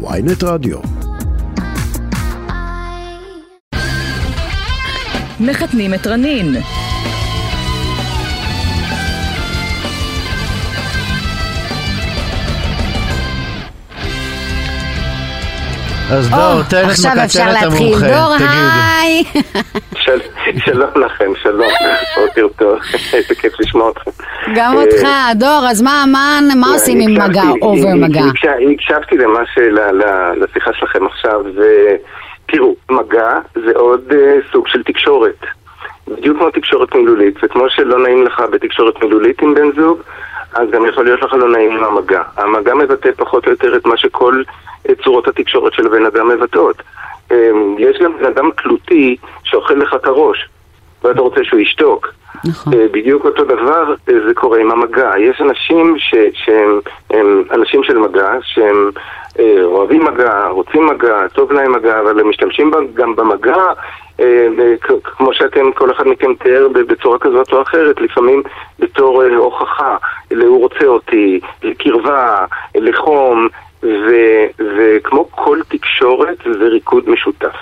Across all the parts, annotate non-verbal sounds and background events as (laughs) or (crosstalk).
ויינט רדיו. מחתנים את רנין. אז דור, או, תן את מקצרת. המומחה, דור, תגיד. היי! של, שלום לכם, שלום, בוקר טוב, איזה כיף לשמוע אתכם. גם אה, אותך, דור, אז מה, עושים עם מגע, אובר מגע? הקש- הקשבתי למה לשיחה שלכם עכשיו, ותראו, מגע זה עוד אה, סוג של תקשורת. בדיוק כמו תקשורת מילולית, וכמו שלא נעים לך בתקשורת מילולית עם בן זוג, אז גם יכול להיות לך לא נעים עם המגע. המגע מבטא פחות או יותר את מה שכל אה, צורות התקשורת של הבן אדם מבטאות. אה, יש גם בן אדם תלותי שאוכל לך את הראש, ואתה רוצה שהוא ישתוק. נכון. אה, בדיוק אותו דבר אה, זה קורה עם המגע. יש אנשים ש, שהם הם אנשים של מגע, שהם אה, אוהבים מגע, רוצים מגע, טוב להם מגע, אבל הם משתמשים גם במגע, אה, כמו שאתם, כל אחד מכם תיאר בצורה כזאת או אחרת, לפעמים בתור אה, הוכחה, הוא רוצה אותי, לקרבה, לחום, ו- וכמו כל תקשורת זה ריקוד משותף.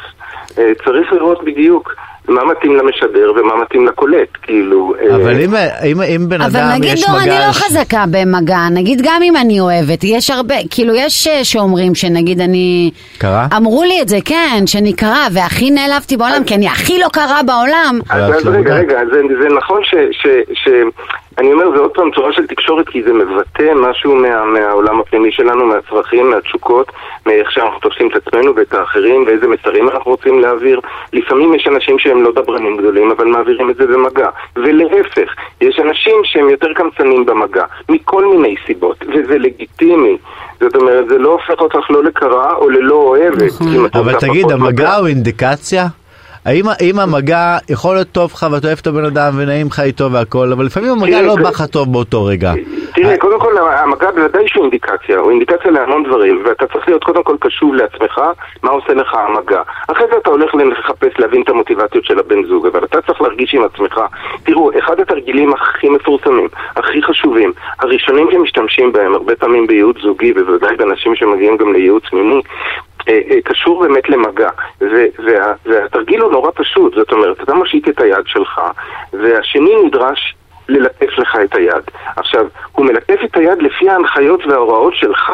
צריך לראות בדיוק מה מתאים למשדר ומה מתאים לקולט, כאילו... אה, אבל אם- אם אם בן אבל אדם נגיד יש דור, אני מגע... לא חזקה במגע, נגיד גם אם אני אוהבת, יש הרבה, כאילו יש אה, שאומרים שנגיד אני... קרה? אמרו לי את זה, כן, שאני קרה, והכי נעלבתי בעולם, כי אני הכי לא קרה בעולם. אז, לא רגע. רגע, זה, זה נכון ש, ש, ש... אני אומר, זה עוד פעם צורה של תקשורת, כי זה מבטא משהו מה, מהעולם הפנימי שלנו, מהצרכים, מהתשוקות, מאיך שאנחנו תופסים את עצמנו ואת האחרים, ואיזה מסרים אנחנו רוצים להעביר. לפעמים יש אנשים שהם לא דברנים גדולים, אבל מעבירים את זה במגע. ולהפך, יש אנשים שהם יותר קמצנים במגע, מכל מיני סיבות, וזה לגיטימי. זאת אומרת, זה לא הופך אותך לא לקרה או ללא אוהבת. את אבל תגיד, המגע הוא אינדיקציה? האם, האם המגע יכול להיות טוב לך ואתה אוהב את הבן אדם ונעים לך איתו והכל, אבל לפעמים המגע תראה, לא בא לך טוב באותו רגע. תראה, קודם כל המגע בוודאי שהוא אינדיקציה, הוא אינדיקציה להמון דברים, ואתה צריך להיות קודם כל קשוב לעצמך, מה עושה לך המגע. אחרי זה אתה הולך לחפש להבין את המוטיבציות של הבן זוג, אבל אתה צריך להרגיש עם עצמך. תראו, אחד התרגילים הכי מפורסמים, הכי חשובים, הראשונים שמשתמשים בהם, הרבה פעמים בייעוץ זוגי, ובוודאי באנשים שמגיעים גם לייעוץ מיני, אה, אה, קשור באמת למגע, וה- והתרגיל הוא נורא פשוט, זאת אומרת, אתה מושיט את היד שלך, והשני נדרש ללטף לך את היד. עכשיו, הוא מלטף את היד לפי ההנחיות וההוראות שלך.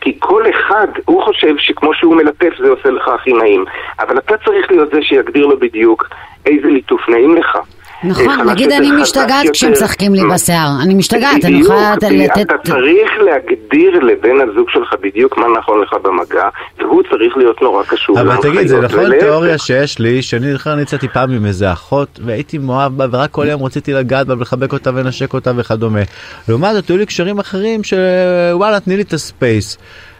כי כל אחד, הוא חושב שכמו שהוא מלטף זה עושה לך הכי נעים. אבל אתה צריך להיות זה שיגדיר לו בדיוק איזה ליטוף נעים לך. נכון, אה, נגיד אני משתגעת. כשמשחקים לי בשיער. אני משתגעת, אני יכולה לתת... אתה צריך להגדיר לבן הזוג שלך בדיוק מה נכון לך במגע, והוא צריך להיות נורא קשוב אבל תגיד, זה נכון. תיאוריה שיש לי, שאני זוכר יצאתי פעם עם איזה אחות, והייתי מאוהב בה, ורק כל יום רציתי לגעת בה ולחבק אותה ולנשק אותה וכדומה. לעומת זאת, היו לי קשרים אחרים שוואלה, תני לי את הספייס.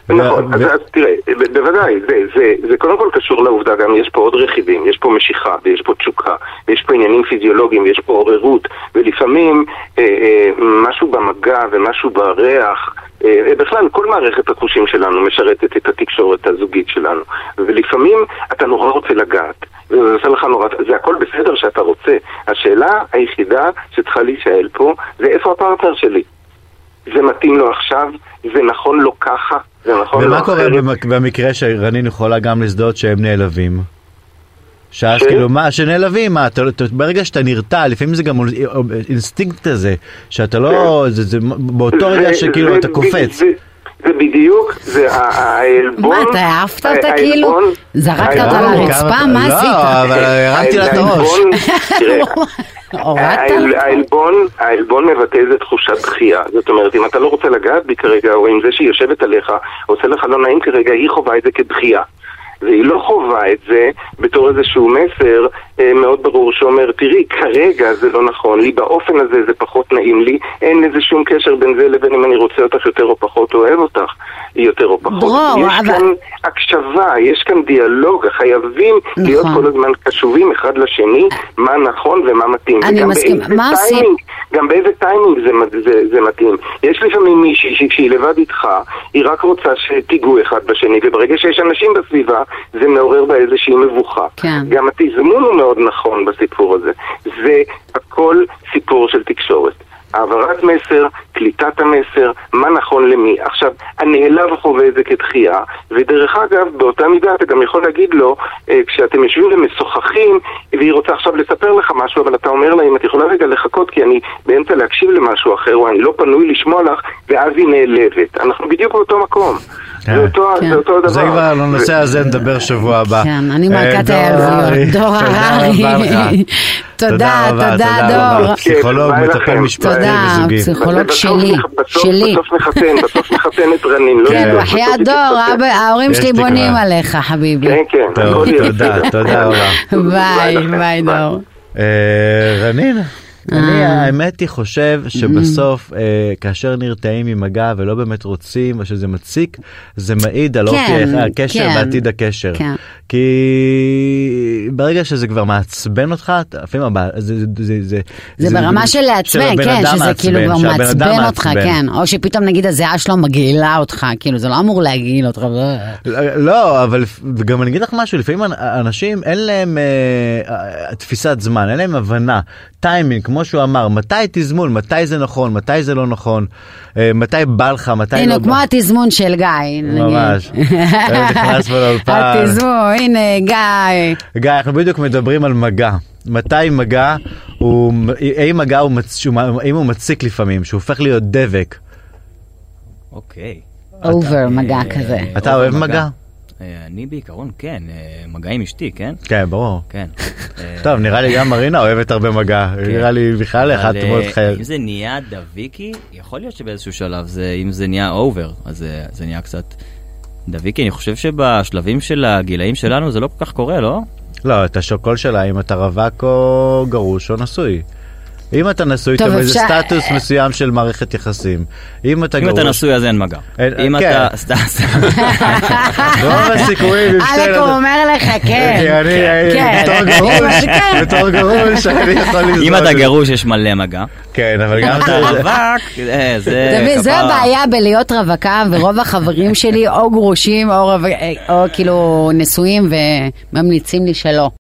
נכון, אז, תראה, בוודאי, זה, זה, זה קודם כל קשור לעובדה, גם יש פה עוד רכיבים, יש פה משיכה, ויש פה תשוקה, ויש פה עניינים פיזיולוגיים, ויש פה עוררות, ולפעמים אה, אה, משהו במגע ומשהו בריח, אה, בכלל, כל מערכת החושים שלנו משרתת את התקשורת הזוגית שלנו, ולפעמים אתה נורא רוצה לגעת. וזה עושה לך נורא, זה הכל בסדר שאתה רוצה. השאלה היחידה שצריכה להישאל פה, זה איפה הפרטנר שלי? זה מתאים לו עכשיו, זה נכון לו ככה, זה נכון לו ומה אחרת. קורה במק- במקרה שרנין יכולה גם להזדהות שהם נעלבים? שאז ש- כאילו מה, שנעלבים, מה, אתה, אתה, ברגע שאתה נרתע, לפעמים זה גם אינסטינקט כזה, שאתה לא, זה, זה באותו רגע זה- שכאילו זה אתה קופץ. זה- זה בדיוק, זה העלבון... מה, אתה העפת אותה כאילו? זרקת אותה לרצפה? מה לא, עשית? אבל הרמתי לה את הראש. (laughs) העלבון מבטא איזה תחושת דחייה. זאת אומרת, אם אתה לא רוצה לגעת בי כרגע, או אם זה שהיא יושבת עליך עושה לך לא נעים כרגע, היא חווה את זה כדחייה. והיא לא חווה את זה בתור איזשהו מסר אה, מאוד ברור שאומר, תראי, כרגע זה לא נכון לי, באופן הזה זה פחות נעים לי, אין לזה שום קשר בין זה לבין אם אני רוצה אותך יותר או פחות, אוהב אותך יותר או פחות. דרור, יש אבל- כאן הקשבה, יש כאן דיאלוג, חייבים להיות נכון. כל הזמן קשובים אחד לשני, מה נכון ומה מתאים. אני מסכים. מה עושים? גם באיזה טיימינג זה, זה, זה מתאים. יש לפעמים מישהי שכשהיא לבד איתך, היא רק רוצה שתיגעו אחד בשני, וברגע שיש אנשים בסביבה, זה מעורר בה איזושהי מבוכה. כן. גם התזמון הוא מאוד נכון בסיפור הזה. זה הכל סיפור של תקשורת. העברת מסר, קליטת המסר, מה נכון למי. עכשיו, הנעלב חווה את זה כדחייה, ודרך אגב, באותה מידה אתה גם יכול להגיד לו, אה, כשאתם יושבים ומשוחחים, והיא רוצה עכשיו לספר לך משהו, אבל אתה אומר לה, אם את יכולה רגע לחכות, כי אני באמצע להקשיב למשהו אחר, או אני לא פנוי לשמוע לך, ואז היא נעלבת. אנחנו בדיוק באותו מקום. כן. זה אותו, כן. זה אותו הדבר. זה כבר על הנושא הזה נדבר שבוע הבא. כן, אני אה, מלכת דור הררי, ההיעלבויות. דור תודה הררי. (laughs) תודה, תודה. דור. פסיכולוג, מטפל. משפטי תודה, וזוגי. פסיכולוג בסוף שלי, שלי. בסוף נחתן, בסוף נחתן את רנין. לא כן. נבדוק, בחייאת בסוף דור, נתחתן. אבא- ההורים שלי. בונים עליך, חביבי. כן, כן. תודה. תודה רבה. (laughs) ביי. ביי, דור. אה, רנין, אני האמת הייתי חושב שבסוף אה, כאשר נרתעים ממגע ולא באמת רוצים או שזה מציק זה מעיד על אופי כן, הקשר כן, ועתיד הקשר. כן. כי ברגע שזה כבר מעצבן אותך, לפעמים זה, זה, זה, זה, זה ברמה של לעצבן, כן, שזה כאילו כבר מעצבן אותך, כן. או שפתאום נגיד הזיעה שלו מגעילה אותך, כאילו זה לא אמור להגעיל אותך. לא, אבל גם אני אגיד לך משהו, לפעמים אנ- אנשים אין להם אה, אה, תפיסת זמן, אין להם הבנה, טיימינג, כמו שהוא אמר, מתי תזמון, מתי זה נכון, מתי זה לא נכון, אה, מתי בא לך, מתי לא הנה, בא. כמו התזמון של גיא. נגיד. ממש. (laughs) אה, נכנס פה לאולפן. התזמון, הנה, גיא. גיא, אנחנו בדיוק מדברים על מגע. מתי מגע הוא, האם מגע הוא, מצ- שהוא- האם הוא מציק לפעמים, שהוא הופך להיות דבק. אוקיי. over, מגע אה, כזה. אתה אוהב מגע? אה, אני בעיקרון כן, אה, מגע עם אשתי, כן? כן, ברור. כן. (laughs) אה, טוב, נראה לי גם מרינה אוהבת הרבה מגע. כן. נראה לי בכלל אחת מאוד חייבת. אם זה נהיה דביקי, יכול להיות שבאיזשהו שלב אם זה נהיה over, אז זה נהיה קצת דביקי. אני חושב שבשלבים של הגילאים שלנו זה לא כל כך קורה, לא? לא, את השוקול שלה אם אתה רווק או גרוש או נשוי. אם אתה נשוי, טוב, אתה באיזה אפשר- סטטוס מסוים של מערכת יחסים. אם אתה אם גרוש, אתה נשוי אז אין מגע. אין- אם כן. אתה... (laughs) רוב הסיכויים עם שתי אלק הוא. אומר לך, כן. אני כן. בתור גרוש, שכן. בתור גרוש (laughs) אני יכול לזרוק. אם אתה. גרוש יש מלא מגע. כן, אבל גם אם אתה זה... רווק, אה, זה... אתה זו. הבעיה בלהיות רווקה, ורוב החברים שלי או גרושים או רו- או כאילו נשואים וממליצים לי שלא.